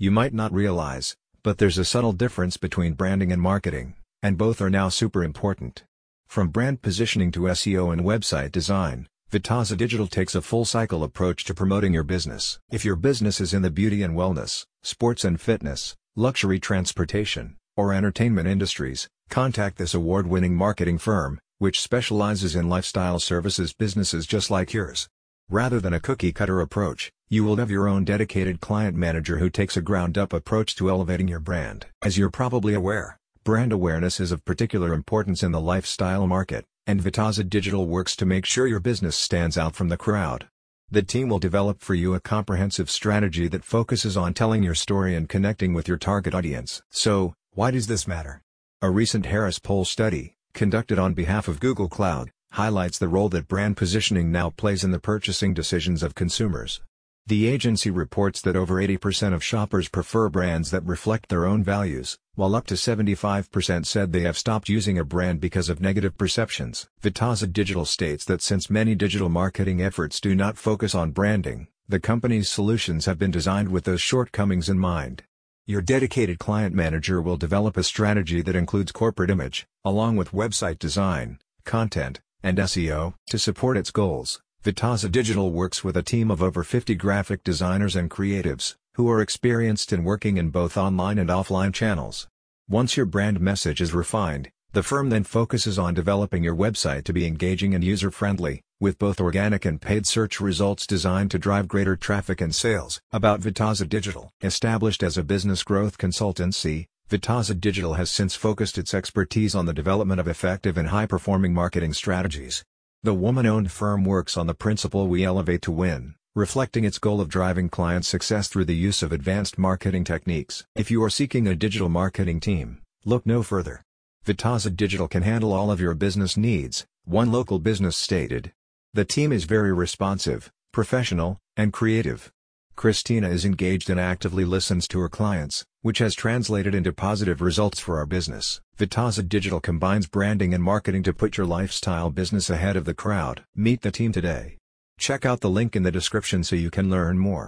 You might not realize, but there's a subtle difference between branding and marketing, and both are now super important. From brand positioning to SEO and website design, Vitaza Digital takes a full-cycle approach to promoting your business. If your business is in the beauty and wellness, sports and fitness, luxury transportation, or entertainment industries, contact this award-winning marketing firm, which specializes in lifestyle services businesses just like yours. Rather than a cookie-cutter approach, you will have your own dedicated client manager who takes a ground-up approach to elevating your brand. As you're probably aware, brand awareness is of particular importance in the lifestyle market, and Vitaza Digital works to make sure your business stands out from the crowd. The team will develop for you a comprehensive strategy that focuses on telling your story and connecting with your target audience. So, why does this matter? A recent Harris Poll study, conducted on behalf of Google Cloud, highlights the role that brand positioning now plays in the purchasing decisions of consumers. The agency reports that over 80% of shoppers prefer brands that reflect their own values, while up to 75% said they have stopped using a brand because of negative perceptions. Vitaza Digital states that since many digital marketing efforts do not focus on branding, the company's solutions have been designed with those shortcomings in mind. Your dedicated client manager will develop a strategy that includes corporate image, along with website design, content, and SEO. To support its goals, Vitaza Digital works with a team of over 50 graphic designers and creatives, who are experienced in working in both online and offline channels. Once your brand message is refined, the firm then focuses on developing your website to be engaging and user-friendly, with both organic and paid search results designed to drive greater traffic and sales. About Vitaza Digital Established as a business growth consultancy, Vitaza Digital has since focused its expertise on the development of effective and high-performing marketing strategies. The woman-owned firm works on the principle we elevate to win, reflecting its goal of driving client success through the use of advanced marketing techniques. If you are seeking a digital marketing team, look no further. Vitaza Digital can handle all of your business needs, one local business stated. The team is very responsive, professional, and creative. Christina is engaged and actively listens to her clients, which has translated into positive results for our business. Vitaza Digital combines branding and marketing to put your lifestyle business ahead of the crowd. Meet the team today. Check out the link in the description so you can learn more.